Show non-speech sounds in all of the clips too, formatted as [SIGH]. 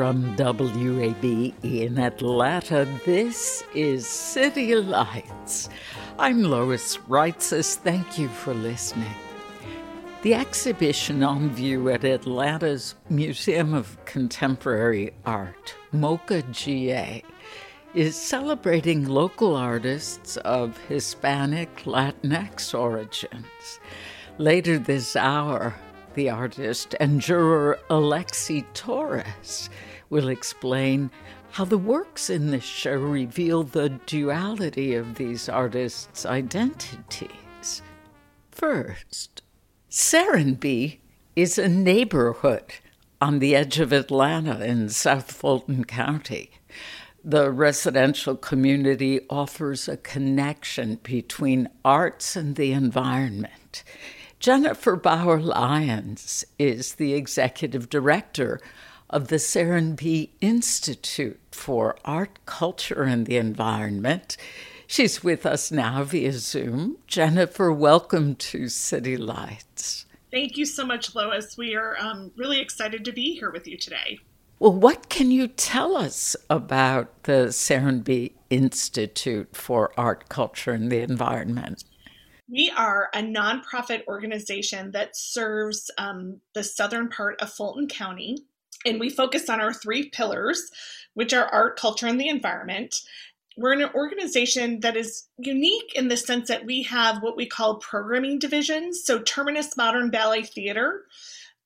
From WABE in Atlanta, this is City Lights. I'm Lois Reitzes. Thank you for listening. The exhibition on view at Atlanta's Museum of Contemporary Art, MoCA GA, is celebrating local artists of Hispanic Latinx origins. Later this hour, the artist and juror Alexi Torres will explain how the works in this show reveal the duality of these artists' identities. First, Serenbe is a neighborhood on the edge of Atlanta in South Fulton County. The residential community offers a connection between arts and the environment. Jennifer Bauer Lyons is the executive director of the Serenbe Institute for Art, Culture, and the Environment. She's with us now via Zoom. Jennifer, welcome to City Lights. Thank you so much, Lois. We are um, really excited to be here with you today. Well, what can you tell us about the Serenbe Institute for Art, Culture, and the Environment? We are a nonprofit organization that serves um, the southern part of Fulton County and we focus on our three pillars, which are art, culture, and the environment. We're an organization that is unique in the sense that we have what we call programming divisions. So, Terminus Modern Ballet Theater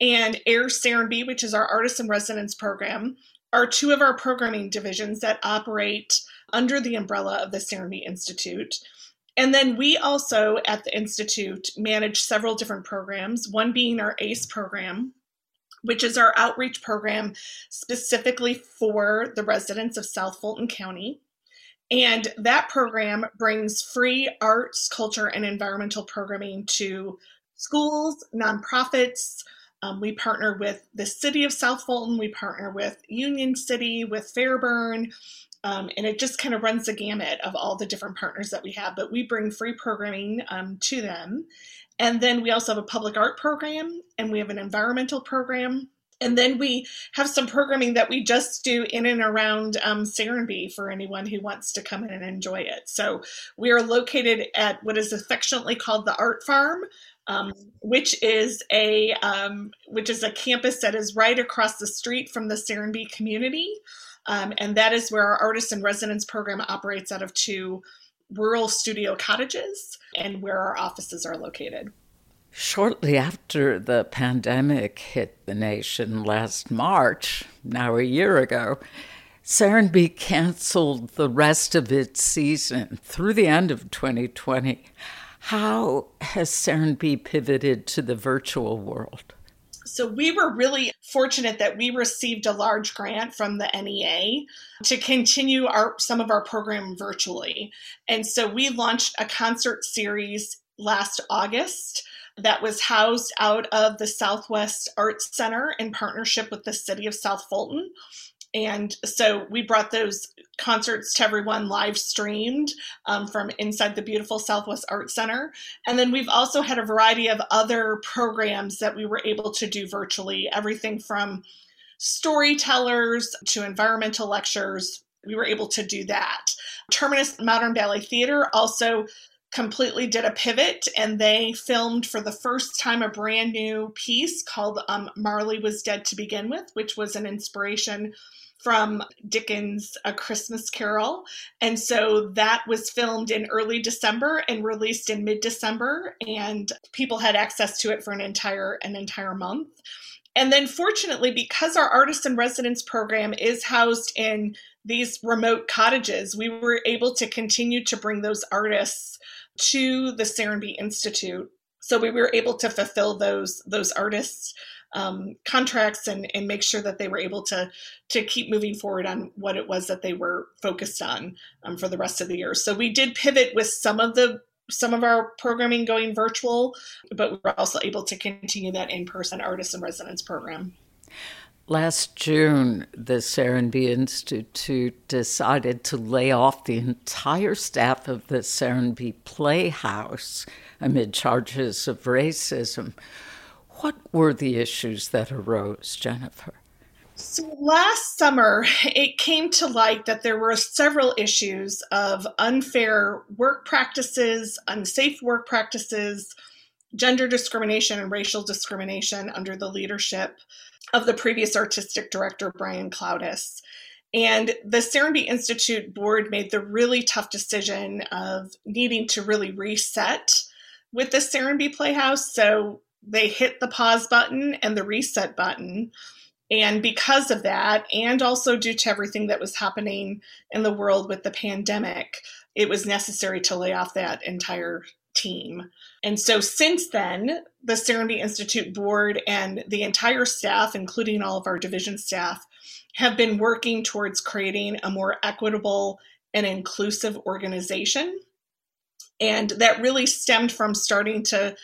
and Air Serenbe, which is our artist in residence program, are two of our programming divisions that operate under the umbrella of the Serenbe Institute. And then we also at the Institute manage several different programs, one being our ACE program, which is our outreach program specifically for the residents of South Fulton County. And that program brings free arts, culture, and environmental programming to schools, nonprofits. Um, we partner with the city of South Fulton, we partner with Union City, with Fairburn, um, and it just kind of runs the gamut of all the different partners that we have. But we bring free programming um, to them. And then we also have a public art program and we have an environmental program. And then we have some programming that we just do in and around um, Serenbe for anyone who wants to come in and enjoy it. So we are located at what is affectionately called the Art Farm, um, which is a um, which is a campus that is right across the street from the Serenbe community, um, and that is where our artist in residence program operates out of two rural studio cottages and where our offices are located. Shortly after the pandemic hit the nation last March, now a year ago, Serenbe canceled the rest of its season through the end of 2020. How has Serenbe pivoted to the virtual world? So we were really fortunate that we received a large grant from the NEA to continue our some of our program virtually. And so we launched a concert series last August that was housed out of the Southwest Arts Center in partnership with the city of South Fulton. And so we brought those concerts to everyone live streamed um, from inside the beautiful Southwest Art Center. And then we've also had a variety of other programs that we were able to do virtually, everything from storytellers to environmental lectures. We were able to do that. Terminus Modern Ballet Theater also completely did a pivot and they filmed for the first time a brand new piece called um, Marley Was Dead to Begin With, which was an inspiration from Dickens' A Christmas Carol. And so that was filmed in early December and released in mid-December and people had access to it for an entire an entire month. And then fortunately because our artist in residence program is housed in these remote cottages, we were able to continue to bring those artists to the Serenbe Institute. So we were able to fulfill those those artists um, contracts and, and make sure that they were able to to keep moving forward on what it was that they were focused on um, for the rest of the year. So we did pivot with some of the some of our programming going virtual, but we were also able to continue that in person artist in residence program. Last June, the Serenbe Institute decided to lay off the entire staff of the Serenbe Playhouse amid charges of racism. What were the issues that arose, Jennifer? So last summer, it came to light that there were several issues of unfair work practices, unsafe work practices, gender discrimination, and racial discrimination under the leadership of the previous artistic director, Brian Clowdus. And the Serenbe Institute board made the really tough decision of needing to really reset with the Serenbe Playhouse. So they hit the pause button and the reset button. And because of that, and also due to everything that was happening in the world with the pandemic, it was necessary to lay off that entire team. And so since then, the Serenbe Institute board and the entire staff, including all of our division staff, have been working towards creating a more equitable and inclusive organization. And that really stemmed from starting to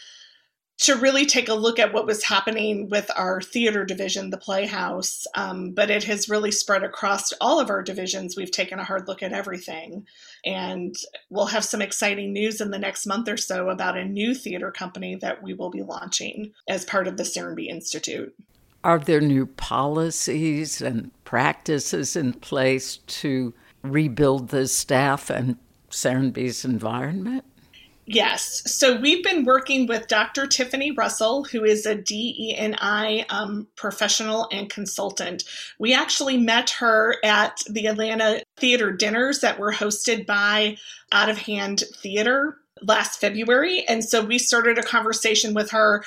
to really take a look at what was happening with our theater division, the Playhouse. Um, but it has really spread across all of our divisions. We've taken a hard look at everything. And we'll have some exciting news in the next month or so about a new theater company that we will be launching as part of the Serenbe Institute. Are there new policies and practices in place to rebuild the staff and Serenbe's environment? Yes. So we've been working with Dr. Tiffany Russell, who is a DEI um, professional and consultant. We actually met her at the Atlanta Theater dinners that were hosted by Out of Hand Theater last February. And so we started a conversation with her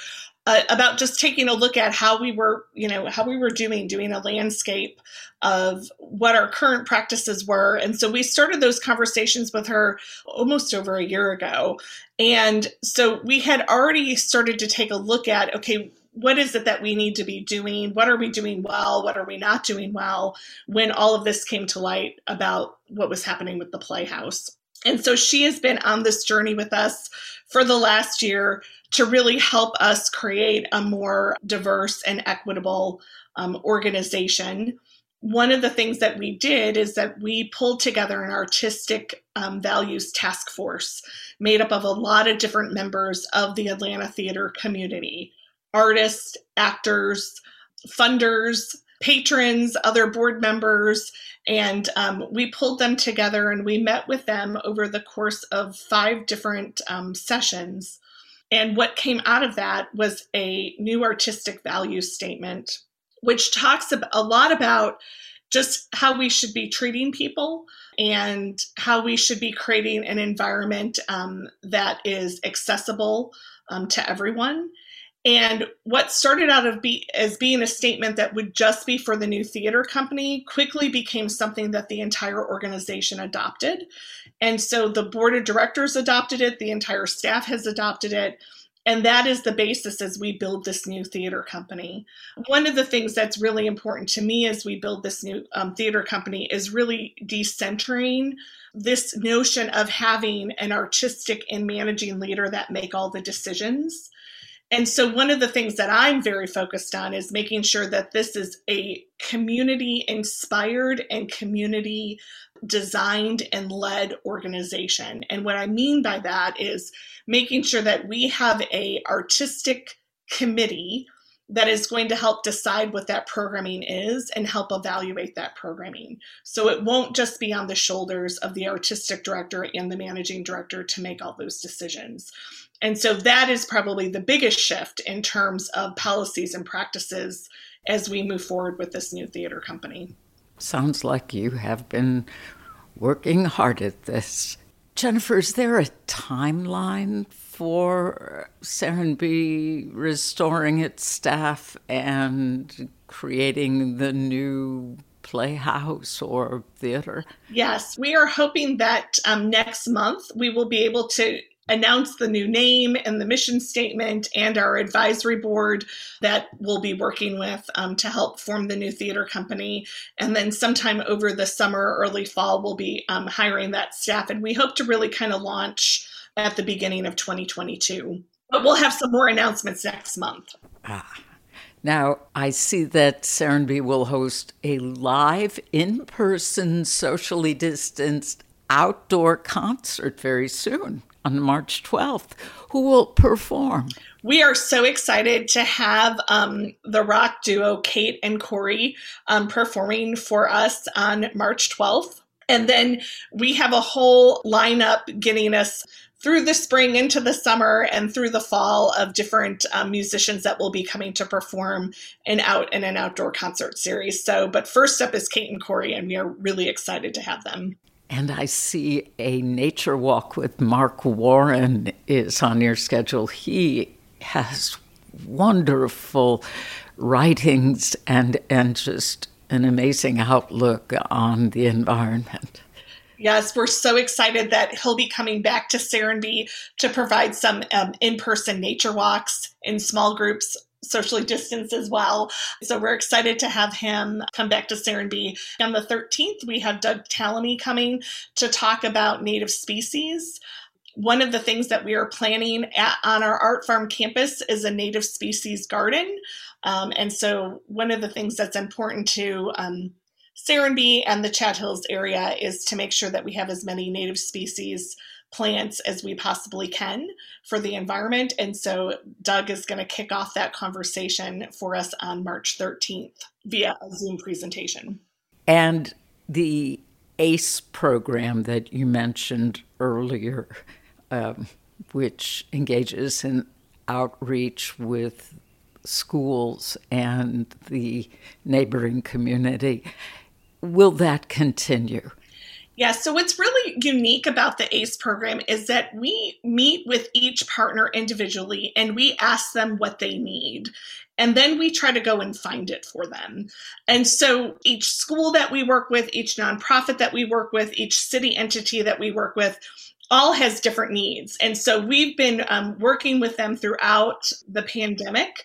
uh, about just taking a look at how we were, you know, how we were doing, doing a landscape of what our current practices were. And so we started those conversations with her almost over a year ago. And so we had already started to take a look at, okay, what is it that we need to be doing? What are we doing well? What are we not doing well? When all of this came to light about what was happening with the Playhouse. And so she has been on this journey with us for the last year to really help us create a more diverse and equitable um, organization. One of the things that we did is that we pulled together an artistic um, values task force made up of a lot of different members of the Atlanta theater community artists, actors, funders, patrons, other board members, and um, we pulled them together and we met with them over the course of five different um, sessions. And what came out of that was a new artistic value statement, which talks a lot about just how we should be treating people and how we should be creating an environment um, that is accessible um, to everyone and what started out of be, as being a statement that would just be for the new theater company quickly became something that the entire organization adopted. And so the board of directors adopted it, the entire staff has adopted it. And that is the basis as we build this new theater company. One of the things that's really important to me as we build this new um, theater company is really decentering this notion of having an artistic and managing leader that make all the decisions and so, one of the things that I'm very focused on is making sure that this is a community inspired and community designed and led organization. And what I mean by that is making sure that we have a artistic committee that is going to help decide what that programming is and help evaluate that programming. So it won't just be on the shoulders of the artistic director and the managing director to make all those decisions. And so that is probably the biggest shift in terms of policies and practices as we move forward with this new theater company. Sounds like you have been working hard at this. Jennifer, is there a timeline for Serenbe restoring its staff and creating the new playhouse or theater? Yes, we are hoping that um, next month we will be able to announce the new name and the mission statement and our advisory board that we'll be working with um, to help form the new theater company. And then sometime over the summer, early fall, we'll be um, hiring that staff. And we hope to really kind of launch at the beginning of 2022. But we'll have some more announcements next month. Ah. Now, I see that Serenbe will host a live, in person, socially distanced outdoor concert very soon on March 12th. Who will perform? We are so excited to have um, the rock duo Kate and Corey um, performing for us on March 12th. And then we have a whole lineup getting us through the spring into the summer and through the fall of different um, musicians that will be coming to perform an out in an outdoor concert series. So, but first up is Kate and Corey, and we are really excited to have them. And I see a nature walk with Mark Warren is on your schedule. He has wonderful writings and and just an amazing outlook on the environment. Yes, we're so excited that he'll be coming back to Serenbe to provide some um, in person nature walks in small groups socially distanced as well. So we're excited to have him come back to Serenbe. On the 13th, we have Doug Tallamy coming to talk about native species. One of the things that we are planning at, on our Art Farm campus is a native species garden. Um, and so one of the things that's important to um, Serenbe and the Chat Hills area is to make sure that we have as many native species plants as we possibly can for the environment. And so Doug is going to kick off that conversation for us on March 13th via a Zoom presentation. And the ACE program that you mentioned earlier, um, which engages in outreach with schools and the neighboring community. Will that continue? Yeah, so what's really unique about the ACE program is that we meet with each partner individually and we ask them what they need. And then we try to go and find it for them. And so each school that we work with, each nonprofit that we work with, each city entity that we work with, all has different needs. And so we've been um, working with them throughout the pandemic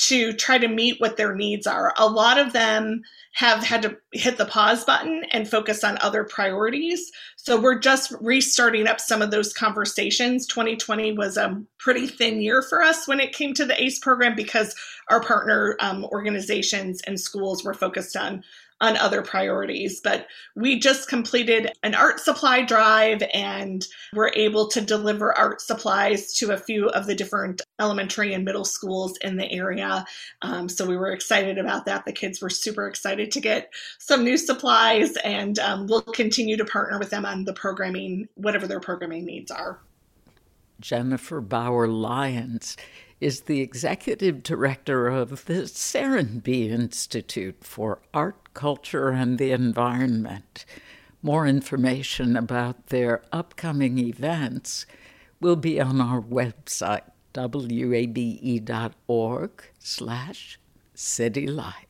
to try to meet what their needs are. A lot of them have had to hit the pause button and focus on other priorities. So we're just restarting up some of those conversations. 2020 was a pretty thin year for us when it came to the ACE program because our partner um, organizations and schools were focused on on other priorities. But we just completed an art supply drive and we're able to deliver art supplies to a few of the different elementary and middle schools in the area. Um, so we were excited about that. The kids were super excited to get some new supplies, and um, we'll continue to partner with them on the programming, whatever their programming needs are. Jennifer Bauer Lyons is the executive director of the Serenbe Institute for Art culture, and the environment. More information about their upcoming events will be on our website, wabe.org slash citylight.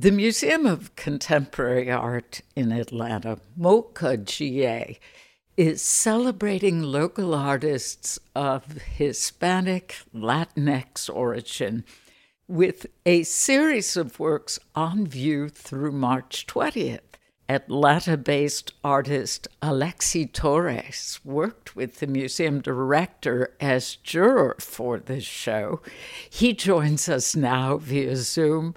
The Museum of Contemporary Art in Atlanta, MoCA GA, is celebrating local artists of Hispanic, Latinx origin with a series of works on view through March 20th. Atlanta based artist Alexi Torres worked with the museum director as juror for this show. He joins us now via Zoom.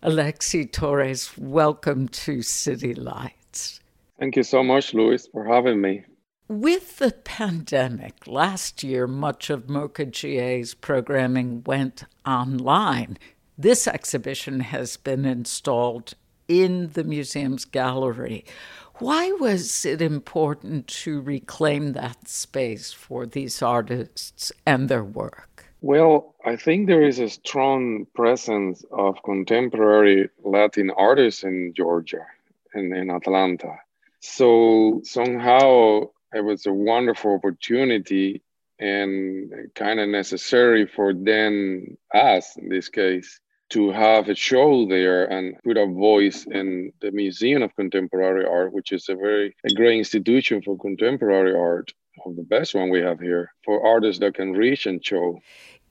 Alexi Torres, welcome to City Lights. Thank you so much, Luis, for having me. With the pandemic, last year, much of MoCA GA's programming went online. This exhibition has been installed in the museum's gallery. Why was it important to reclaim that space for these artists and their work? Well, I think there is a strong presence of contemporary Latin artists in Georgia and in Atlanta. So somehow it was a wonderful opportunity and kind of necessary for then us in this case, to have a show there and put a voice in the Museum of Contemporary Art, which is a very a great institution for contemporary art, the best one we have here, for artists that can reach and show.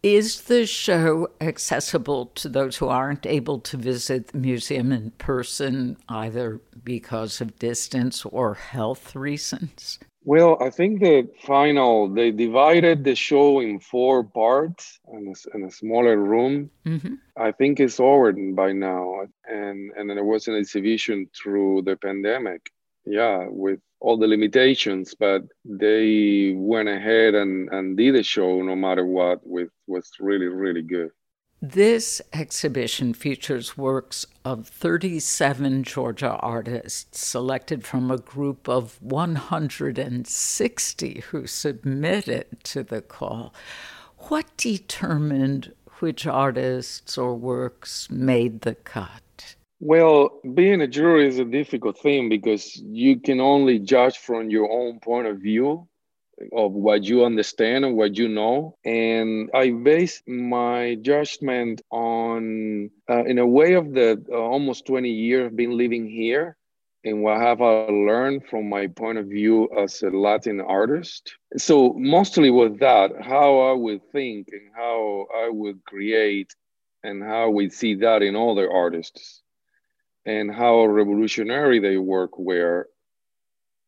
Is the show accessible to those who aren't able to visit the museum in person, either because of distance or health reasons? Well, I think the final they divided the show in four parts in a, in a smaller room. Mm-hmm. I think it's over by now, and and there was an exhibition through the pandemic. Yeah, with all the limitations, but they went ahead and and did a show no matter what. With was really really good. This exhibition features works of 37 Georgia artists selected from a group of 160 who submitted to the call. What determined which artists or works made the cut? Well, being a jury is a difficult thing because you can only judge from your own point of view of what you understand and what you know. And I base my judgment on, uh, in a way, of the uh, almost 20 years been living here and what have I learned from my point of view as a Latin artist. So mostly with that, how I would think and how I would create and how we see that in other artists and how revolutionary they work were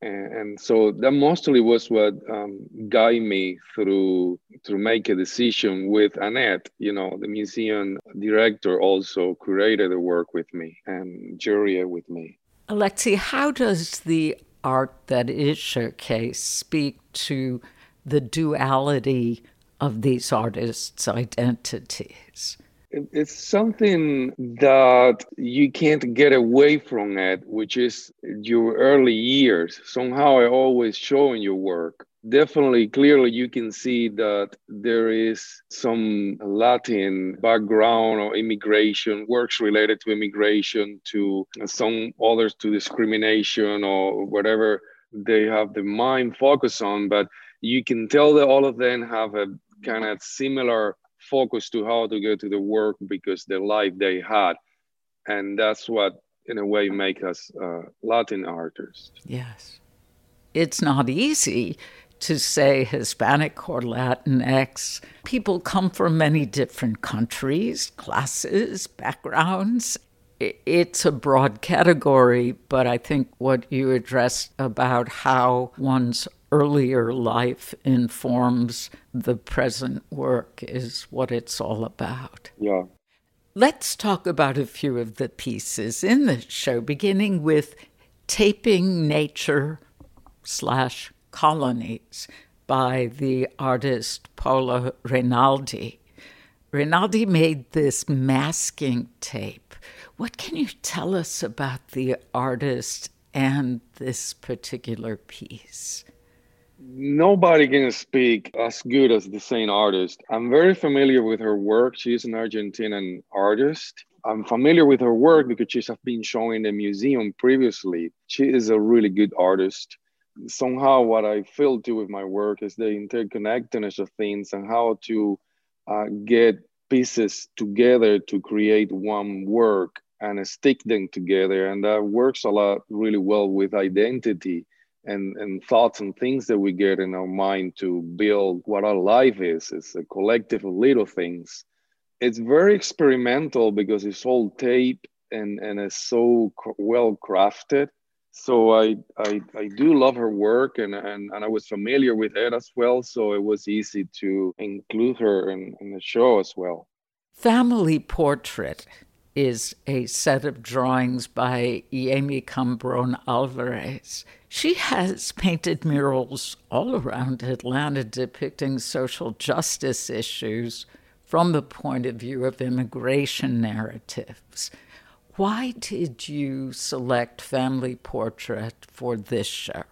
and, so that mostly was what um, guided me through to make a decision with Annette. You know, the museum director also curated the work with me and jury with me. Alexi, how does the art that is showcased speak to the duality of these artists' identities? It's something that you can't get away from it, which is your early years. Somehow I always show in your work. Definitely, clearly, you can see that there is some Latin background or immigration, works related to immigration, to some others to discrimination or whatever they have the mind focus on. But you can tell that all of them have a kind of similar focus to how to go to the work because the life they had and that's what in a way make us uh, latin artists yes it's not easy to say Hispanic or Latinx. People come from many different countries, classes, backgrounds. It's a broad category, but I think what you addressed about how one's earlier life informs the present work is what it's all about. Yeah. Let's talk about a few of the pieces in the show, beginning with Taping Nature slash Colonies by the artist Paula Rinaldi. Rinaldi made this masking tape. What can you tell us about the artist and this particular piece? nobody can speak as good as the same artist. I'm very familiar with her work. She's an Argentinian artist. I'm familiar with her work because she's been shown in the museum previously. She is a really good artist. Somehow, what I feel too with my work is the interconnectedness of things and how to uh, get pieces together to create one work and stick them together. And that works a lot really well with identity and, and thoughts and things that we get in our mind to build what our life is. It's a collective of little things. It's very experimental because it's all tape and, and it's so well crafted. So I, I, I do love her work and, and, and I was familiar with it as well. So it was easy to include her in, in the show as well. Family Portrait is a set of drawings by Yehimi Cambrón Alvarez. She has painted murals all around Atlanta depicting social justice issues from the point of view of immigration narratives. Why did you select Family Portrait for this show?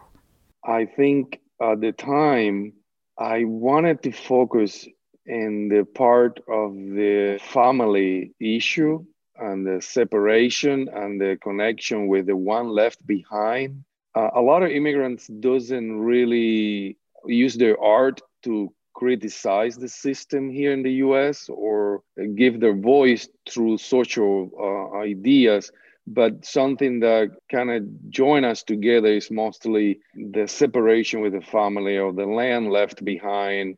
I think at the time I wanted to focus in the part of the family issue and the separation and the connection with the one left behind. Uh, a lot of immigrants doesn't really use their art to criticize the system here in the US or give their voice through social uh, ideas. But something that kind of join us together is mostly the separation with the family or the land left behind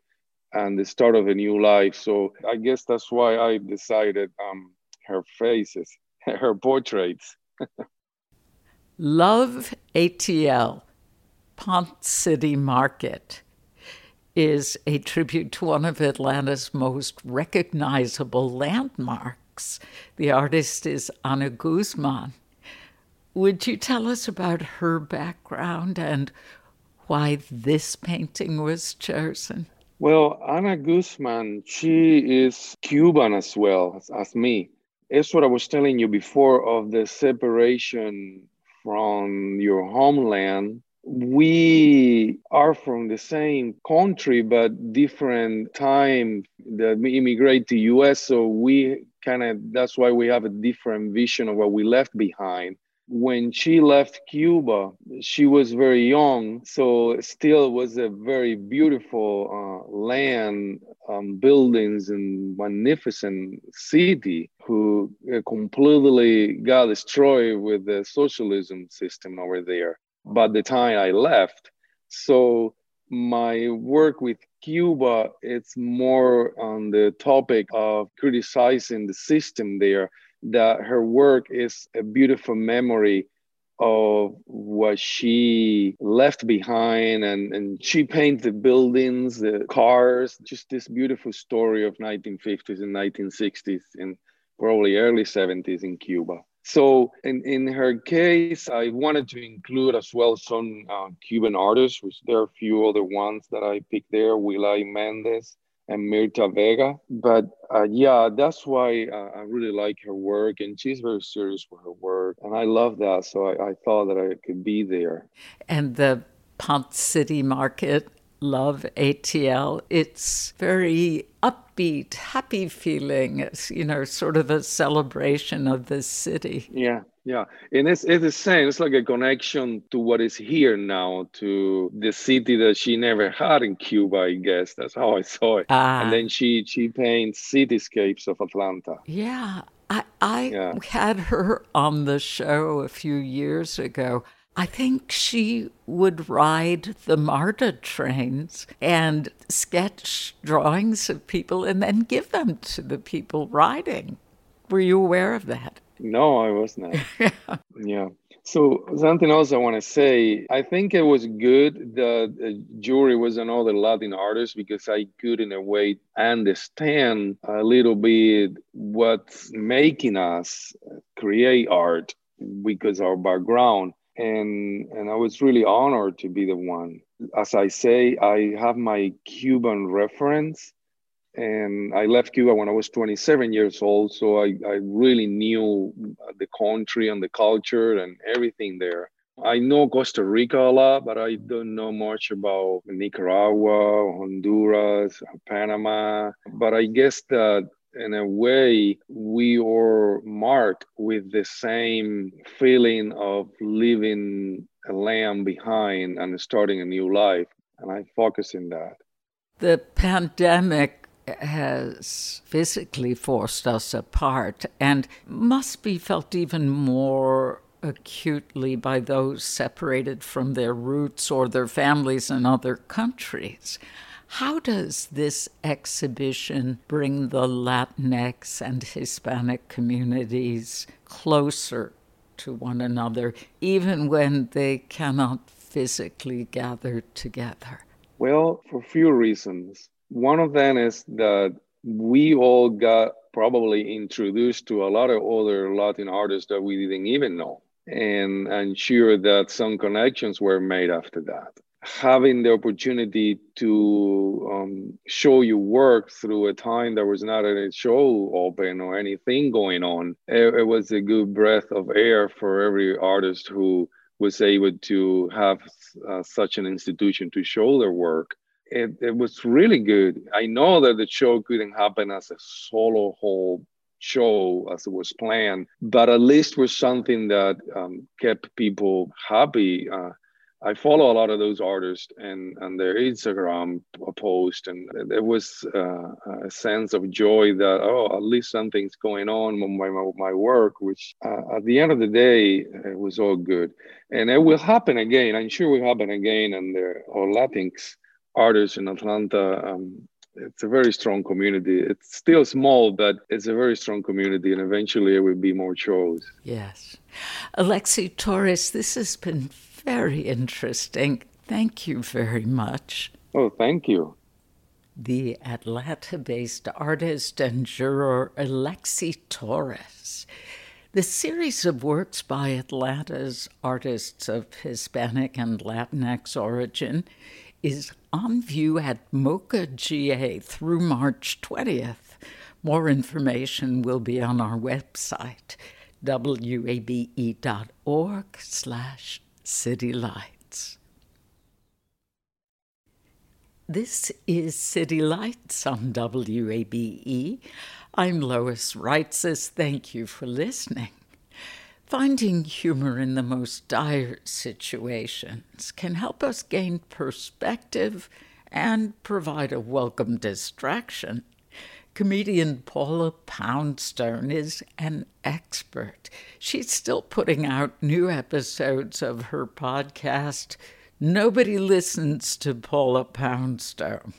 and the start of a new life. So I guess that's why I decided um, her faces, [LAUGHS] her portraits. Love ATL, Ponce City Market, is a tribute to one of Atlanta's most recognizable landmarks. The artist is Ana Guzman. Would you tell us about her background and why this painting was chosen? Well, Ana Guzman, she is Cuban as well as, as me it's what I was telling you before of the separation from your homeland. We are from the same country, but different time that we immigrate to US. So we kind of, that's why we have a different vision of what we left behind when she left Cuba, she was very young, so still was a very beautiful uh, land, um, buildings, and magnificent city. Who uh, completely got destroyed with the socialism system over there. By the time I left, so my work with Cuba, it's more on the topic of criticizing the system there that her work is a beautiful memory of what she left behind and, and she painted the buildings the cars just this beautiful story of 1950s and 1960s and probably early 70s in cuba so in, in her case i wanted to include as well some uh, cuban artists which there are a few other ones that i picked there Wilay Mendez and Mirta Vega. But uh, yeah, that's why uh, I really like her work, and she's very serious with her work, and I love that. So I, I thought that I could be there. And the Ponce City Market, love ATL. It's very upbeat, happy feeling. It's you know sort of a celebration of the city. Yeah, yeah, and it's it's the same. It's like a connection to what is here now, to the city that she never had in Cuba. I guess that's how I saw it. Ah. And then she she paints cityscapes of Atlanta. Yeah, I I yeah. had her on the show a few years ago. I think she would ride the MARTA trains and sketch drawings of people and then give them to the people riding. Were you aware of that? No, I was not. yeah. [LAUGHS] yeah. So something else I want to say, I think it was good that the jury was another Latin artist because I could in a way understand a little bit what's making us create art because our background. And and I was really honored to be the one. As I say, I have my Cuban reference and I left Cuba when I was 27 years old. So I, I really knew the country and the culture and everything there. I know Costa Rica a lot, but I don't know much about Nicaragua, Honduras, Panama. But I guess that in a way, we are marked with the same feeling of leaving a lamb behind and starting a new life. And I focus in that. The pandemic has physically forced us apart and must be felt even more acutely by those separated from their roots or their families in other countries. How does this exhibition bring the Latinx and Hispanic communities closer to one another, even when they cannot physically gather together? Well, for a few reasons. One of them is that we all got probably introduced to a lot of other Latin artists that we didn't even know. And I'm sure that some connections were made after that having the opportunity to um, show your work through a time there was not a show open or anything going on, it, it, was a good breath of air for every artist who was able to have uh, such an institution to show their work. It, it was really good. I know that the show couldn't happen as a solo whole show as it was planned, but at least was something that um, kept people happy. Uh, I follow a lot of those artists and and their Instagram post, and there was uh, a sense of joy that oh, at least something's going on with my my work. Which uh, at the end of the day, it was all good, and it will happen again. I'm sure it will happen again. And there are Latinx artists in Atlanta. Um, it's a very strong community. It's still small, but it's a very strong community, and eventually it will be more shows. Yes, Alexi Torres, this has been very interesting. Thank you very much. Oh, thank you. The Atlanta based artist and juror Alexi Torres. The series of works by Atlanta's artists of Hispanic and Latinx origin is on view at MoCA GA through March 20th. More information will be on our website, wabe.org slash City Lights. This is City Lights on WABE. I'm Lois Reitzes. Thank you for listening. Finding humor in the most dire situations can help us gain perspective and provide a welcome distraction Comedian Paula Poundstone is an expert. She's still putting out new episodes of her podcast. Nobody listens to Paula Poundstone.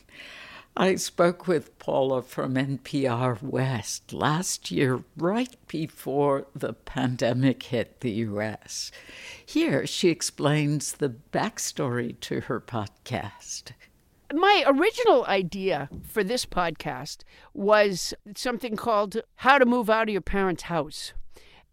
I spoke with Paula from NPR West last year, right before the pandemic hit the U.S. Here, she explains the backstory to her podcast my original idea for this podcast was something called How to Move Out of Your Parents' House.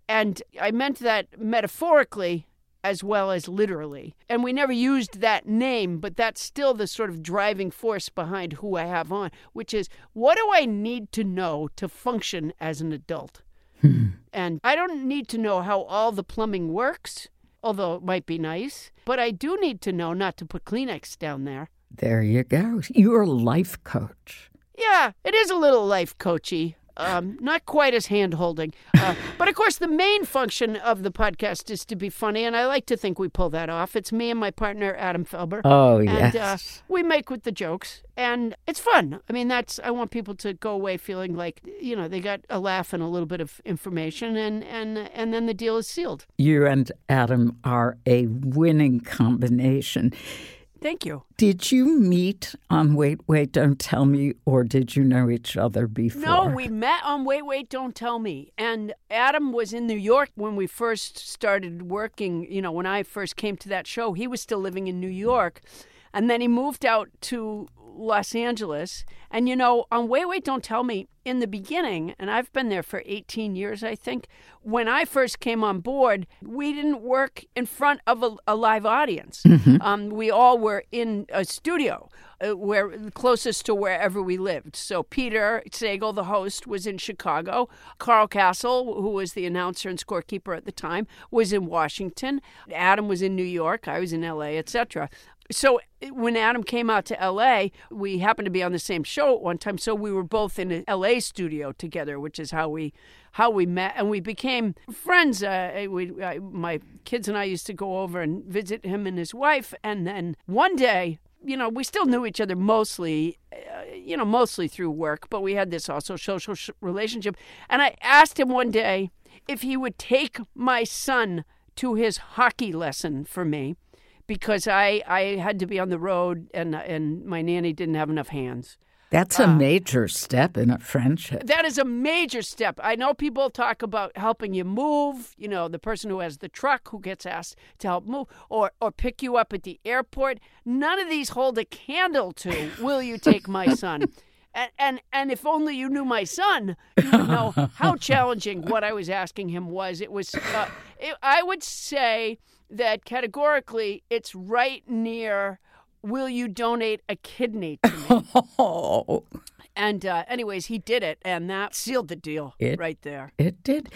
And I meant that metaphorically as well as literally. And we never used that name, but that's still the sort of driving force behind who I have on, which is what do I need to know to function as an adult? Hmm. And I don't need to know how all the plumbing works, although it might be nice, but I do need to know not to put Kleenex down there. There you go. You're a life coach. Yeah, it is a little life coachy. Um, not quite as hand holding. Uh, [LAUGHS] but of course, the main function of the podcast is to be funny, and I like to think we pull that off. It's me and my partner, Adam Felber. Oh, and, yes. Uh, we make with the jokes, and it's fun. I mean, that's, I want people to go away feeling like, you know, they got a laugh and a little bit of information, and, and, and then the deal is sealed. You and Adam are a winning combination. Thank you. Did you meet on Wait, Wait, Don't Tell Me, or did you know each other before? No, we met on Wait, Wait, Don't Tell Me. And Adam was in New York when we first started working. You know, when I first came to that show, he was still living in New York. And then he moved out to Los Angeles. And you know, on Wait, Wait, Don't Tell Me, in the beginning, and I've been there for 18 years, I think, when I first came on board, we didn't work in front of a, a live audience. Mm-hmm. Um, we all were in a studio. Uh, where closest to wherever we lived. So Peter Sagal, the host, was in Chicago. Carl Kasell, who was the announcer and scorekeeper at the time, was in Washington. Adam was in New York. I was in L.A., etc. So when Adam came out to LA, we happened to be on the same show at one time. So we were both in an LA studio together, which is how we how we met, and we became friends. Uh, we, my kids and I used to go over and visit him and his wife, and then one day you know, we still knew each other mostly, uh, you know, mostly through work, but we had this also social sh- relationship. And I asked him one day if he would take my son to his hockey lesson for me because I, I had to be on the road and, and my nanny didn't have enough hands. That's a uh, major step in a friendship. That is a major step. I know people talk about helping you move, you know, the person who has the truck who gets asked to help move or or pick you up at the airport. None of these hold a candle to will you take my [LAUGHS] son? And, and and if only you knew my son, you know how [LAUGHS] challenging what I was asking him was. It was, uh, it, I would say that categorically, it's right near will you donate a kidney to me? oh. [LAUGHS] And uh, anyways, he did it, and that sealed the deal it, right there. It did.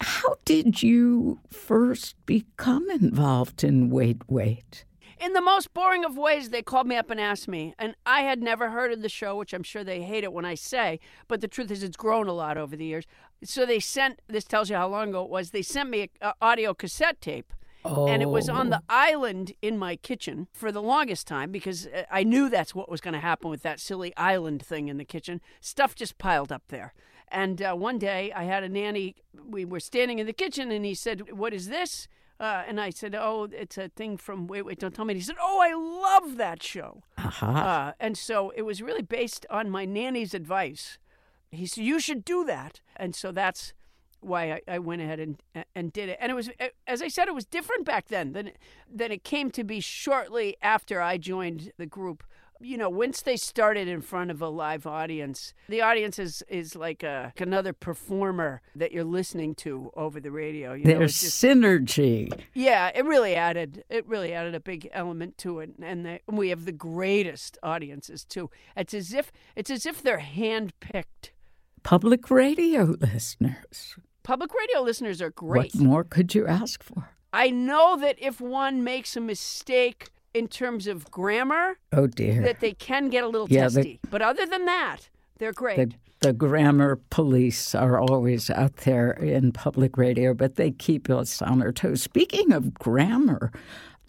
How did you first become involved in Wait Wait? In the most boring of ways, they called me up and asked me, and I had never heard of the show, which I'm sure they hate it when I say, but the truth is, it's grown a lot over the years. So they sent this tells you how long ago it was. They sent me an audio cassette tape Oh. And it was on the oh. island in my kitchen for the longest time because uh, I knew that's what was going to happen with that silly island thing in the kitchen. Stuff just piled up there. And uh, one day I had a nanny, we were standing in the kitchen and he said, What is this? Uh, and I said, "Oh, it's a thing from Wait, Wait, Don't Tell Me." And he said, "Oh, I love that show." Uh-huh. Uh, and so it was really based on my nanny's advice. He said, "You should do that," and so that's why I, I, went ahead and and did it. And it was, as I said, it was different back then than than it came to be shortly after I joined the group. You know, once they started in front of a live audience, the audience is is like a another performer that you're listening to over the radio. You There's just, synergy. Yeah, it really added it really added a big element to it, and the, we have the greatest audiences too. It's as if it's as if they're handpicked public radio listeners. Public radio listeners are great. What more could you ask for? I know that if one makes a mistake in terms of grammar, oh dear, that they can get a little yeah, testy. The, but other than that, they're great. The, the grammar police are always out there in public radio, but they keep us on our toes. Speaking of grammar,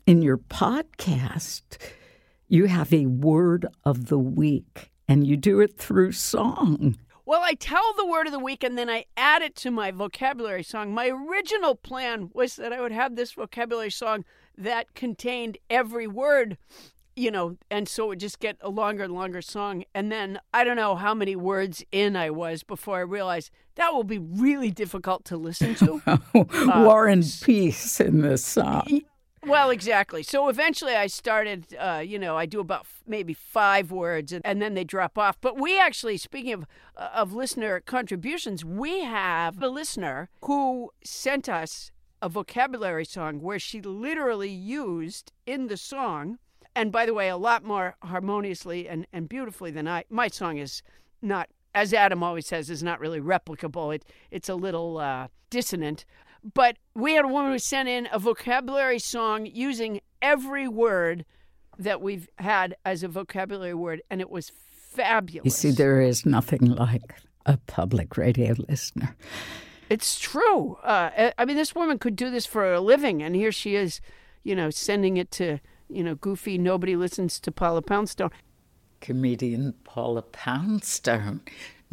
in your podcast, you have a word of the week, and you do it through song. Well, I tell the word of the week and then I add it to my vocabulary song. My original plan was that I would have this vocabulary song that contained every word, you know, and so it would just get a longer and longer song. And then I don't know how many words in I was before I realized that will be really difficult to listen to. [LAUGHS] War and uh, Peace in this song. Well, exactly. So eventually I started, uh, you know, I do about f- maybe five words and, and, then they drop off. But we actually, speaking of, uh, of listener contributions, we have a listener who sent us a vocabulary song where she literally used in the song, and by the way, a lot more harmoniously and, and beautifully than I. My song is not, as Adam always says, is not really replicable. It, it's a little uh, dissonant. But we had a woman who sent in a vocabulary song using every word that we've had as a vocabulary word, and it was fabulous. You see, there is nothing like a public radio listener. It's true. Uh, I mean, this woman could do this for a living, and here she is, you know, sending it to, you know, goofy, nobody listens to Paula Poundstone. Comedian Paula Poundstone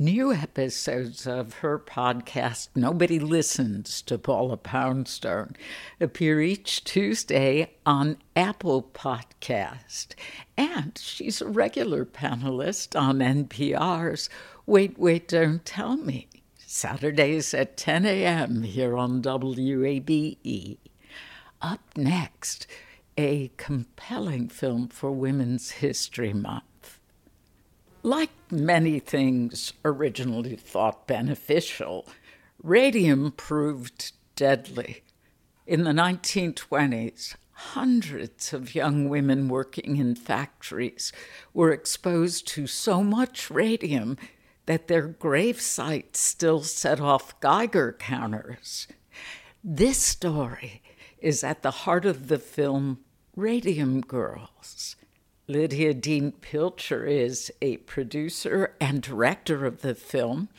New episodes of her podcast, Nobody Listens to Paula Poundstone, appear each Tuesday on Apple Podcast. And she's a regular panelist on NPR's Wait, Wait, Don't Tell Me, Saturdays at 10 a.m. here on WABE. Up next, a compelling film for Women's History Month. Like many things originally thought beneficial, radium proved deadly. In the 1920s, hundreds of young women working in factories were exposed to so much radium that their grave sites still set off Geiger counters. This story is at the heart of the film Radium Girls. Lydia Dean Pilcher is a producer and director of the film.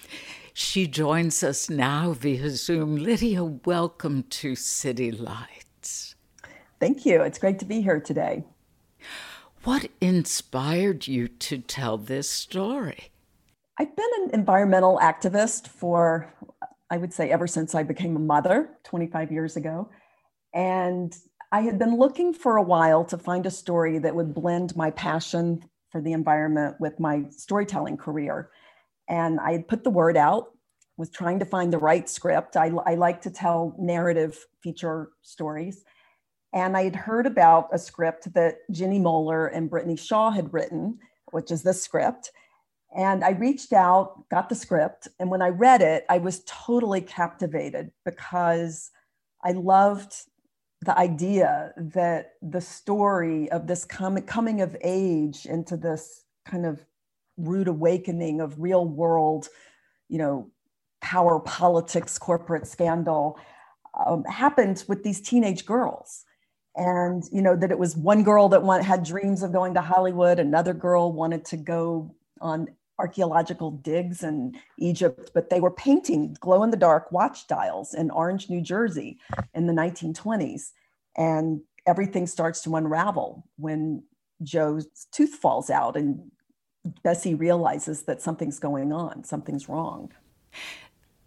She joins us now via Zoom. Lydia, welcome to City Lights. Thank you. It's great to be here today. What inspired you to tell this story? I've been an environmental activist for, I would say, ever since I became a mother 25 years ago. And I had been looking for a while to find a story that would blend my passion for the environment with my storytelling career. And I had put the word out, was trying to find the right script. I, I like to tell narrative feature stories. And I had heard about a script that Ginny Mohler and Brittany Shaw had written, which is this script. And I reached out, got the script. And when I read it, I was totally captivated because I loved the idea that the story of this com- coming of age into this kind of rude awakening of real world, you know, power politics, corporate scandal um, happened with these teenage girls. And, you know, that it was one girl that want, had dreams of going to Hollywood, another girl wanted to go on archaeological digs in Egypt, but they were painting glow in the dark watch dials in Orange, New Jersey in the 1920s. And everything starts to unravel when Joe's tooth falls out and Bessie realizes that something's going on, something's wrong.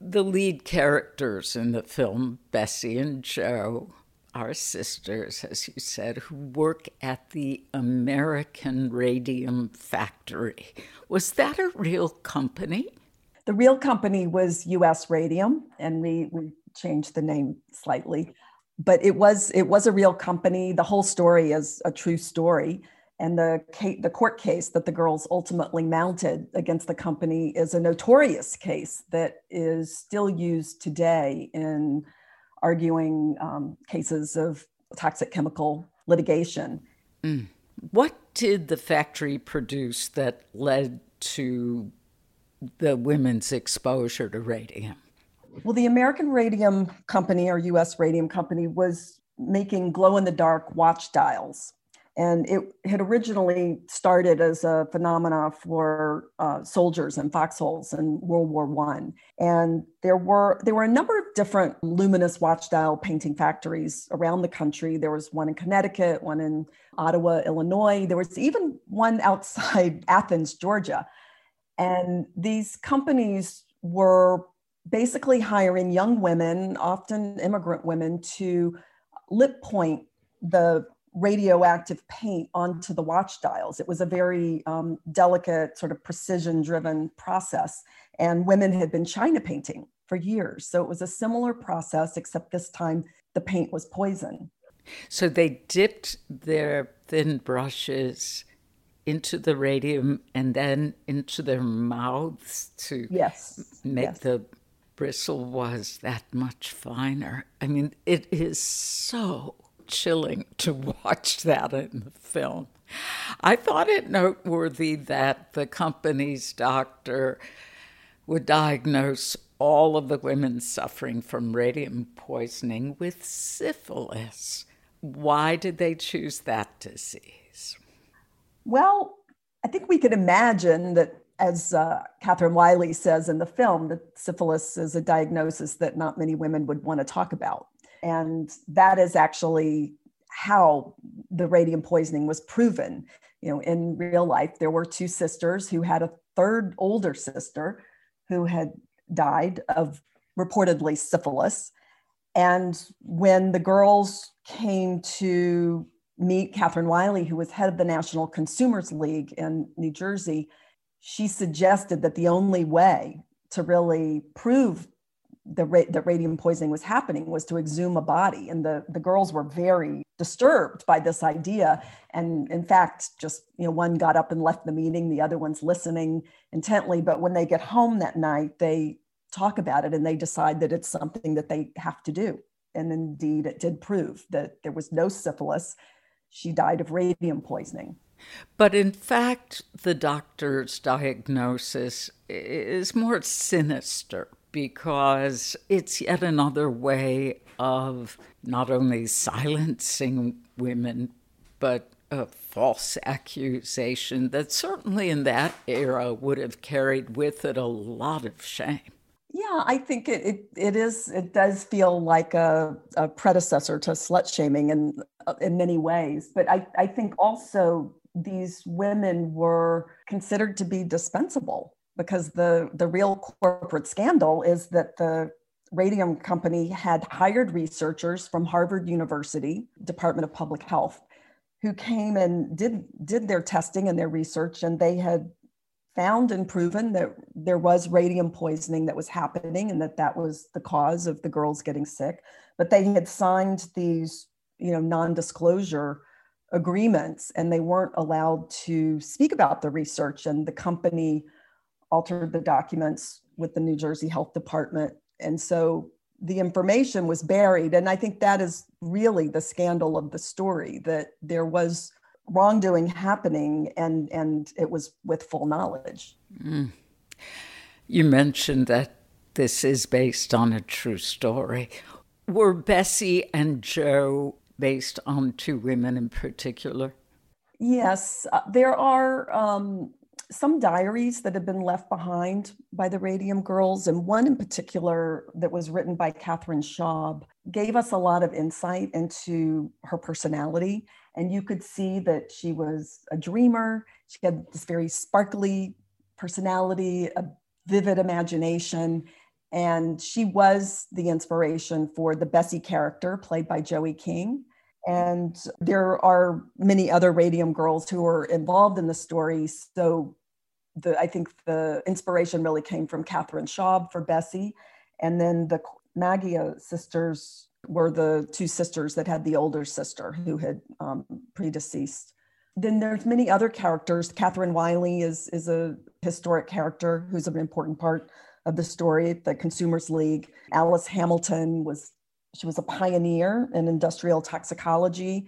The lead characters in the film, Bessie and Joe, are sisters, as you said, who work at the American Radium Factory. Was that a real company? The real company was US Radium, and we, we changed the name slightly. But it was it was a real company. The whole story is a true story. And the, the court case that the girls ultimately mounted against the company is a notorious case that is still used today in arguing um, cases of toxic chemical litigation. Mm. What did the factory produce that led to the women's exposure to radium? Well, the American Radium Company or US Radium Company was making glow in the dark watch dials and it had originally started as a phenomena for uh, soldiers in foxholes in World War One. And there were there were a number of different luminous watch dial painting factories around the country. There was one in Connecticut, one in Ottawa, Illinois. There was even one outside [LAUGHS] Athens, Georgia. And these companies were basically hiring young women, often immigrant women, to lip point the radioactive paint onto the watch dials. It was a very um, delicate, sort of precision driven process. And women had been China painting for years. So it was a similar process, except this time the paint was poison. So they dipped their thin brushes into the radium and then into their mouths to yes. make yes. the bristle was that much finer. I mean, it is so chilling [LAUGHS] to watch that in the film. I thought it noteworthy that the company's doctor would diagnose all of the women suffering from radium poisoning with syphilis. Why did they choose that disease? Well, I think we could imagine that, as uh, Catherine Wiley says in the film, that syphilis is a diagnosis that not many women would want to talk about. And that is actually how the radium poisoning was proven. You know, in real life, there were two sisters who had a third older sister who had died of reportedly syphilis. And when the girls came to meet Catherine Wiley, who was head of the National Consumers League in New Jersey, she suggested that the only way to really prove the ra- that radium poisoning was happening was to exhume a body. And the, the girls were very disturbed by this idea. And in fact just you know one got up and left the meeting the other one's listening intently. But when they get home that night they talk about it and they decide that it's something that they have to do. And indeed it did prove that there was no syphilis. She died of radium poisoning. But in fact, the doctor's diagnosis is more sinister because it's yet another way of not only silencing women, but a false accusation that certainly in that era would have carried with it a lot of shame. Yeah, I think it, it, it is, it does feel like a, a predecessor to slut shaming in, in many ways. But I, I think also these women were considered to be dispensable because the, the real corporate scandal is that the radium company had hired researchers from Harvard University, Department of Public Health, who came and did, did their testing and their research, and they had found and proven that there was radium poisoning that was happening and that that was the cause of the girls getting sick. But they had signed these you know non-disclosure agreements and they weren't allowed to speak about the research and the company altered the documents with the New Jersey Health Department. And so the information was buried. And i think that is really the scandal of the story that there was wrongdoing happening and and it was with full knowledge. Mm. you mentioned that this is based on a true story. Were bessie and joe based on two women in particular? Yes. Uh, there are um, some diaries that have been left behind by the Radium Girls, and one in particular that was written by Catherine Schaub gave us a lot of insight into her personality. And you could see that she was a dreamer. She had this very sparkly personality, a vivid imagination. And she was the inspiration for the Bessie character played by Joey King. And there are many other Radium girls who were involved in the story. So the I think the inspiration really came from Catherine Schaub for Bessie, and then the Maggia sisters were the two sisters that had the older sister who had um, predeceased. Then there's many other characters. Catherine Wiley is is a historic character who's an important part of the story. The Consumers League. Alice Hamilton was she was a pioneer in industrial toxicology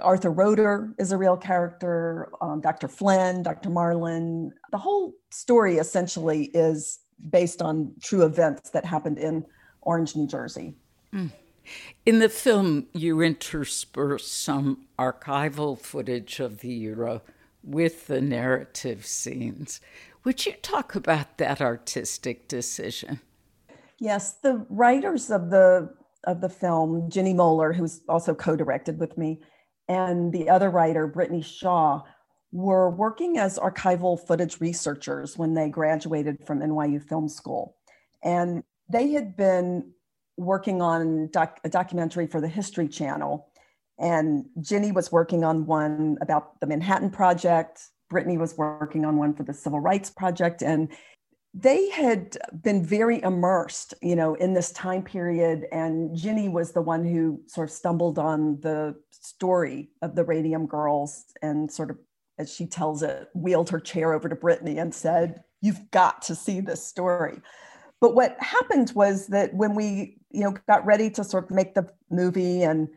Arthur Roeder is a real character, um, Dr. Flinn, Dr. Marlin. The whole story essentially is based on true events that happened in Orange, New Jersey. Mm. In the film, you intersperse some archival footage of the era with the narrative scenes. Would you talk about that artistic decision? Yes, the writers of the of the film, Jenny Mohler, who's also co-directed with me, and the other writer, Brittany Shaw, were working as archival footage researchers when they graduated from NYU Film School. And they had been working on doc- a documentary for the History Channel. And Ginny was working on one about the Manhattan Project. Brittany was working on one for the Civil Rights Project. And they had been very immersed, you know, in this time period. And Ginny was the one who sort of stumbled on the story of the Radium Girls and sort of, as she tells it, wheeled her chair over to Brittany and said, You've got to see this story. But what happened was that when we, you know, got ready to sort of make the movie and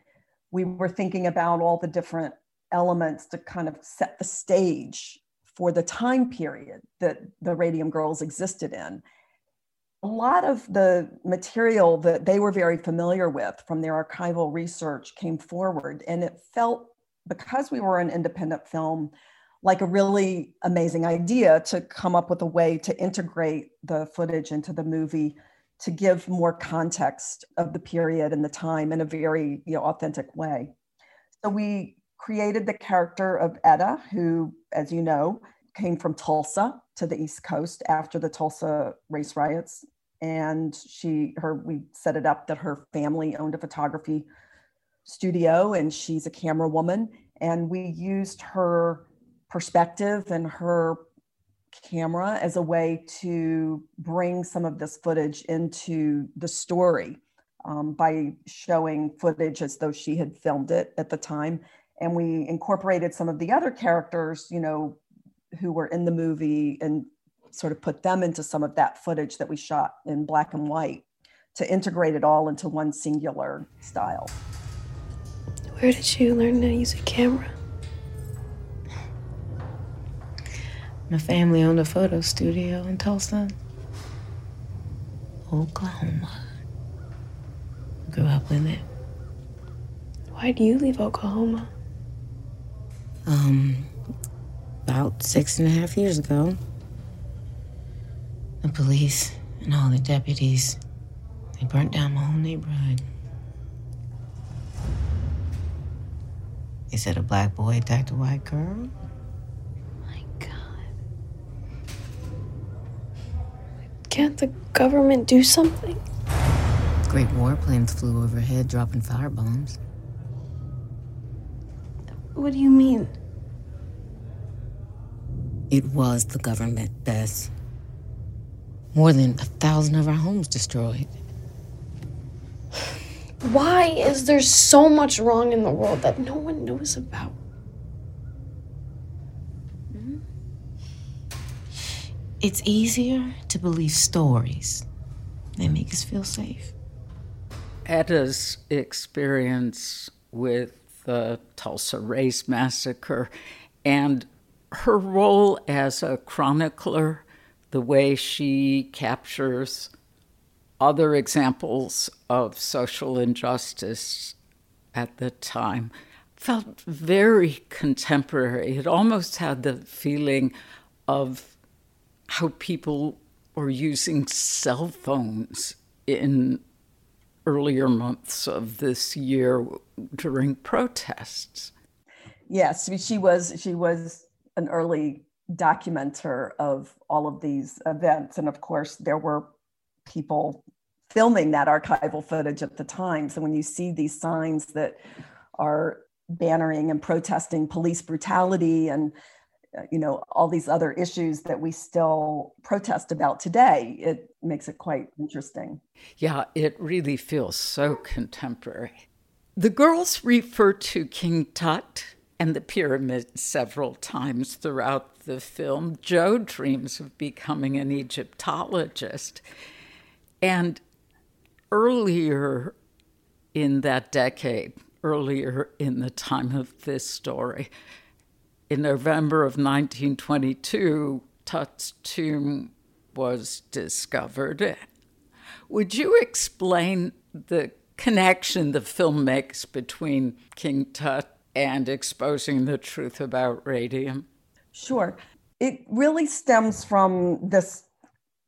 we were thinking about all the different elements to kind of set the stage for the time period that the Radium Girls existed in. A lot of the material that they were very familiar with from their archival research came forward, and it felt, because we were an independent film, like a really amazing idea to come up with a way to integrate the footage into the movie to give more context of the period and the time in a very you know, authentic way. So we created the character of Etta, who, as you know, came from Tulsa to the East Coast after the Tulsa race riots. And she, her, we set it up that her family owned a photography studio and she's a camera woman. And we used her perspective and her camera as a way to bring some of this footage into the story um, by showing footage as though she had filmed it at the time and we incorporated some of the other characters you know who were in the movie and sort of put them into some of that footage that we shot in black and white to integrate it all into one singular style. Where did you learn to use a camera? My family owned a photo studio in Tulsa, Oklahoma. Grew up with it. Why would you leave Oklahoma? Um, about six and a half years ago, the police and all the deputies, they burnt down my whole neighborhood. They said a black boy attacked a white girl. My God. Can't the government do something? Great warplanes flew overhead, dropping firebombs. What do you mean? It was the government, Bess. More than a thousand of our homes destroyed. Why is there so much wrong in the world that no one knows about? Hmm? It's easier to believe stories that make us feel safe. Etta's experience with the Tulsa Race Massacre and her role as a chronicler, the way she captures other examples of social injustice at the time, felt very contemporary. It almost had the feeling of how people were using cell phones in earlier months of this year during protests. Yes, she was she was an early documenter of all of these events. And of course there were people filming that archival footage at the time. So when you see these signs that are bannering and protesting police brutality and uh, you know all these other issues that we still protest about today it makes it quite interesting. Yeah it really feels so contemporary the girls refer to king tut and the pyramid several times throughout the film Joe dreams of becoming an egyptologist and earlier in that decade earlier in the time of this story in November of 1922, Tut's tomb was discovered. Would you explain the connection the film makes between King Tut and exposing the truth about radium? Sure. It really stems from this,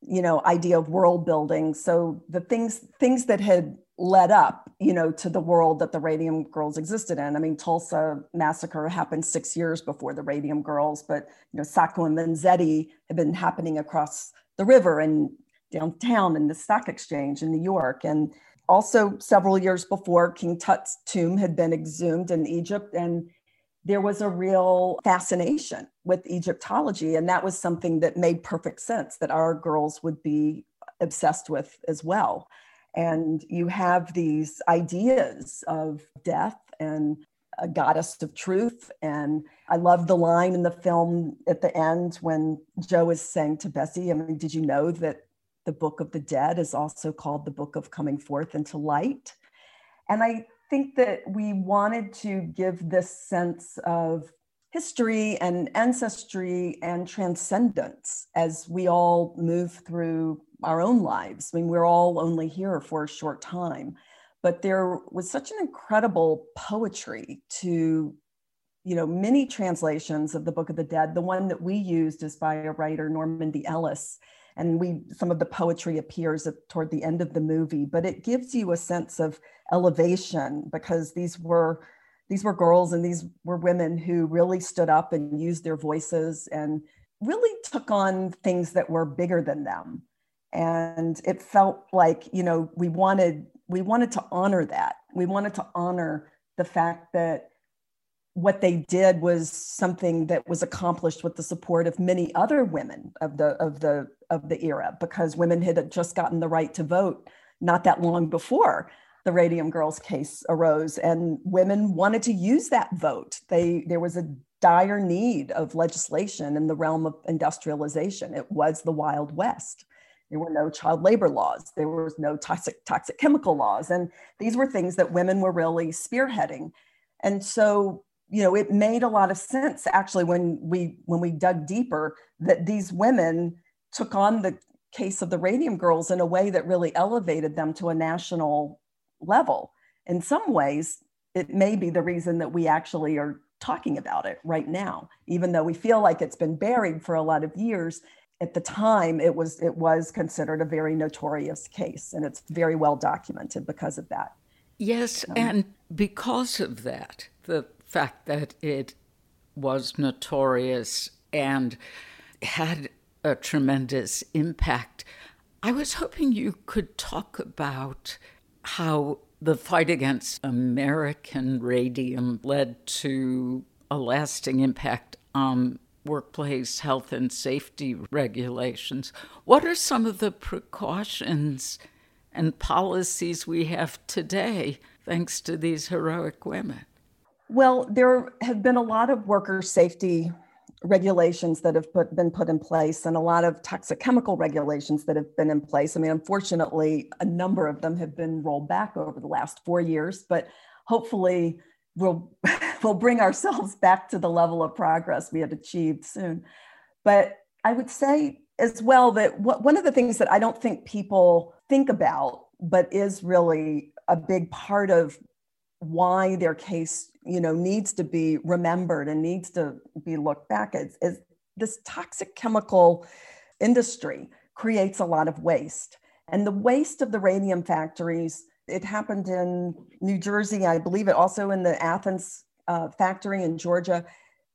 you know, idea of world building. So the things things that had led up, you know, to the world that the Radium Girls existed in. I mean, Tulsa massacre happened six years before the Radium Girls, but you know, Sacco and Vanzetti had been happening across the river and downtown in the stock exchange in New York. And also several years before King Tut's tomb had been exhumed in Egypt. And there was a real fascination with Egyptology. And that was something that made perfect sense that our girls would be obsessed with as well and you have these ideas of death and a goddess of truth. And I love the line in the film at the end when Joe is saying to Bessie, I mean, did you know that the book of the dead is also called the book of coming forth into light? And I think that we wanted to give this sense of history and ancestry and transcendence as we all move through our own lives. I mean, we're all only here for a short time, but there was such an incredible poetry to, you know, many translations of the Book of the Dead. The one that we used is by a writer, Normandi Ellis. And we some of the poetry appears at, toward the end of the movie, but it gives you a sense of elevation because these were these were girls and these were women who really stood up and used their voices and really took on things that were bigger than them. And it felt like you know we wanted we wanted to honor that. We wanted to honor the fact that what they did was something that was accomplished with the support of many other women of the of the of the era because women had just gotten the right to vote not that long before the radium girls case arose and women wanted to use that vote they there was a dire need of legislation in the realm of industrialization it was the wild west there were no child labor laws. There was no toxic, toxic chemical laws. And these were things that women were really spearheading. And so, you know, it made a lot of sense actually when we when we dug deeper that these women took on the case of the radium girls in a way that really elevated them to a national level. In some ways, it may be the reason that we actually are talking about it right now, even though we feel like it's been buried for a lot of years. At the time, it was it was considered a very notorious case, and it's very well documented because of that. Yes, um, and because of that, the fact that it was notorious and had a tremendous impact. I was hoping you could talk about how the fight against American radium led to a lasting impact on workplace health and safety regulations. What are some of the precautions and policies we have today thanks to these heroic women? Well, there have been a lot of worker safety regulations that have put, been put in place and a lot of toxic chemical regulations that have been in place. I mean, unfortunately, a number of them have been rolled back over the last four years, but hopefully we'll, [LAUGHS] we'll bring ourselves back to the level of progress we had achieved soon. But I would say as well that one of the things that I don't think people think about, but is really a big part of why their case you know needs to be remembered and needs to be looked back at is this toxic chemical industry creates a lot of waste. And the waste of the radium factories it happened in new jersey i believe it also in the athens uh, factory in georgia.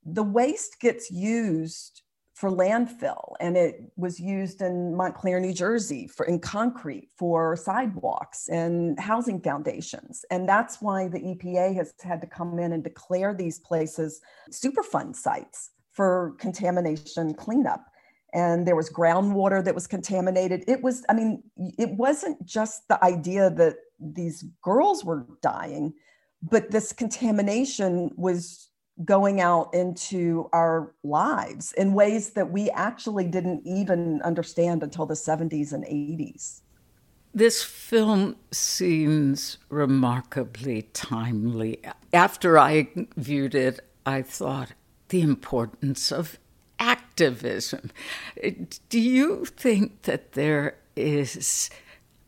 The waste gets used for landfill and it was used in Montclair, New Jersey for in concrete for sidewalks and housing foundations. And that's why the EPA has had to come in and declare these places Superfund sites for contamination cleanup. And there was groundwater that was contaminated. It was, I mean, it wasn't just the idea that these girls were dying, but this contamination was going out into our lives in ways that we actually didn't even understand until the 70s and 80s. This film seems remarkably timely. After I viewed it, I thought the importance of activism. Do you think that there is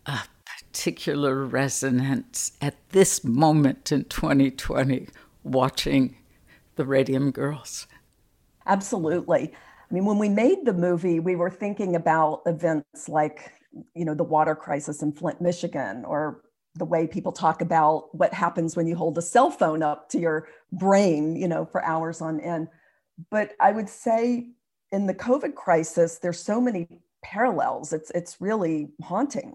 a particular resonance at this moment in 2020 watching the Radium Girls. Absolutely. I mean, when we made the movie, we were thinking about events like, you know, the water crisis in Flint, Michigan, or the way people talk about what happens when you hold a cell phone up to your brain, you know, for hours on end. But I would say in the COVID crisis, there's so many parallels. It's it's really haunting.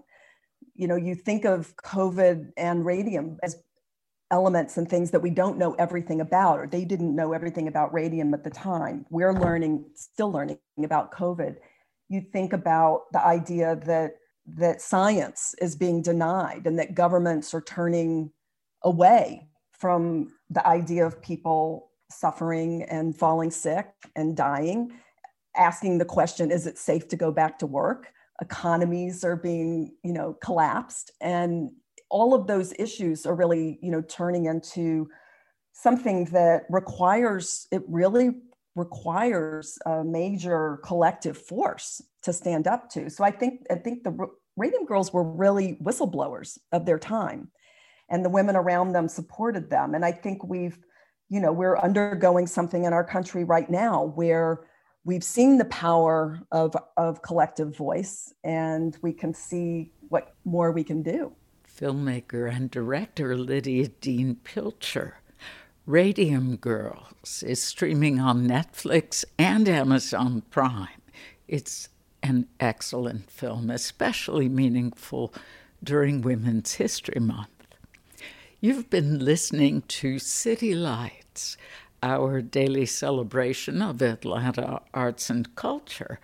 You know, you think of COVID and radium as elements and things that we don't know everything about, or they didn't know everything about radium at the time. We're learning, still learning about COVID. You think about the idea that that science is being denied and that governments are turning away from the idea of people suffering and falling sick and dying, asking the question, is it safe to go back to work? Economies are being, you know, collapsed and all of those issues are really, you know, turning into something that requires, it really requires a major collective force to stand up to. So I think, I think the Radium Girls were really whistleblowers of their time and the women around them supported them. And I think we've, you know, we're undergoing something in our country right now where we've seen the power of, of collective voice and we can see what more we can do filmmaker and director Lydia Dean Pilcher. Radium Girls is streaming on Netflix and Amazon Prime. It's an excellent film, especially meaningful during Women's History Month. You've been listening to City Lights, our daily celebration of Atlanta arts and culture.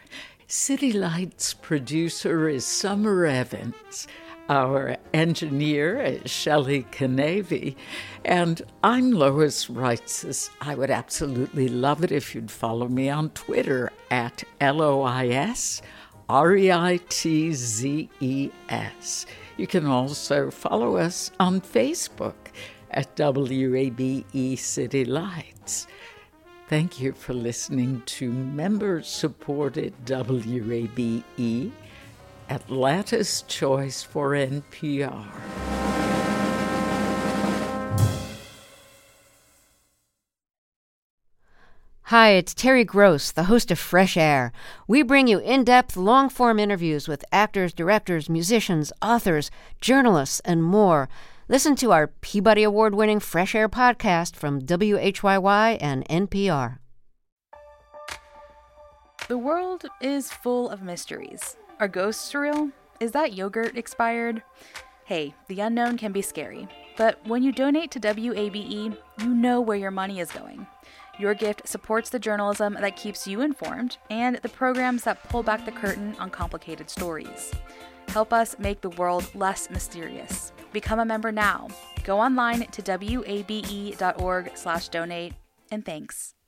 City Lights producer is Summer Evans. Our engineer is Shelley Canavy. And I'm Lois Reitzes. I would absolutely love it if you'd follow me on Twitter at L O I S R E I T Z E S. You can also follow us on Facebook at WABE City Lights. Thank you for listening to member supported WABE Atlanta's Choice for NPR. Hi, it's Terry Gross, the host of Fresh Air. We bring you in depth, long form interviews with actors, directors, musicians, authors, journalists, and more. Listen to our Peabody Award winning Fresh Air podcast from WHYY and NPR. The world is full of mysteries. Are ghosts real? Is that yogurt expired? Hey, the unknown can be scary, but when you donate to WABE, you know where your money is going. Your gift supports the journalism that keeps you informed and the programs that pull back the curtain on complicated stories. Help us make the world less mysterious. Become a member now. Go online to wabe.org/donate and thanks.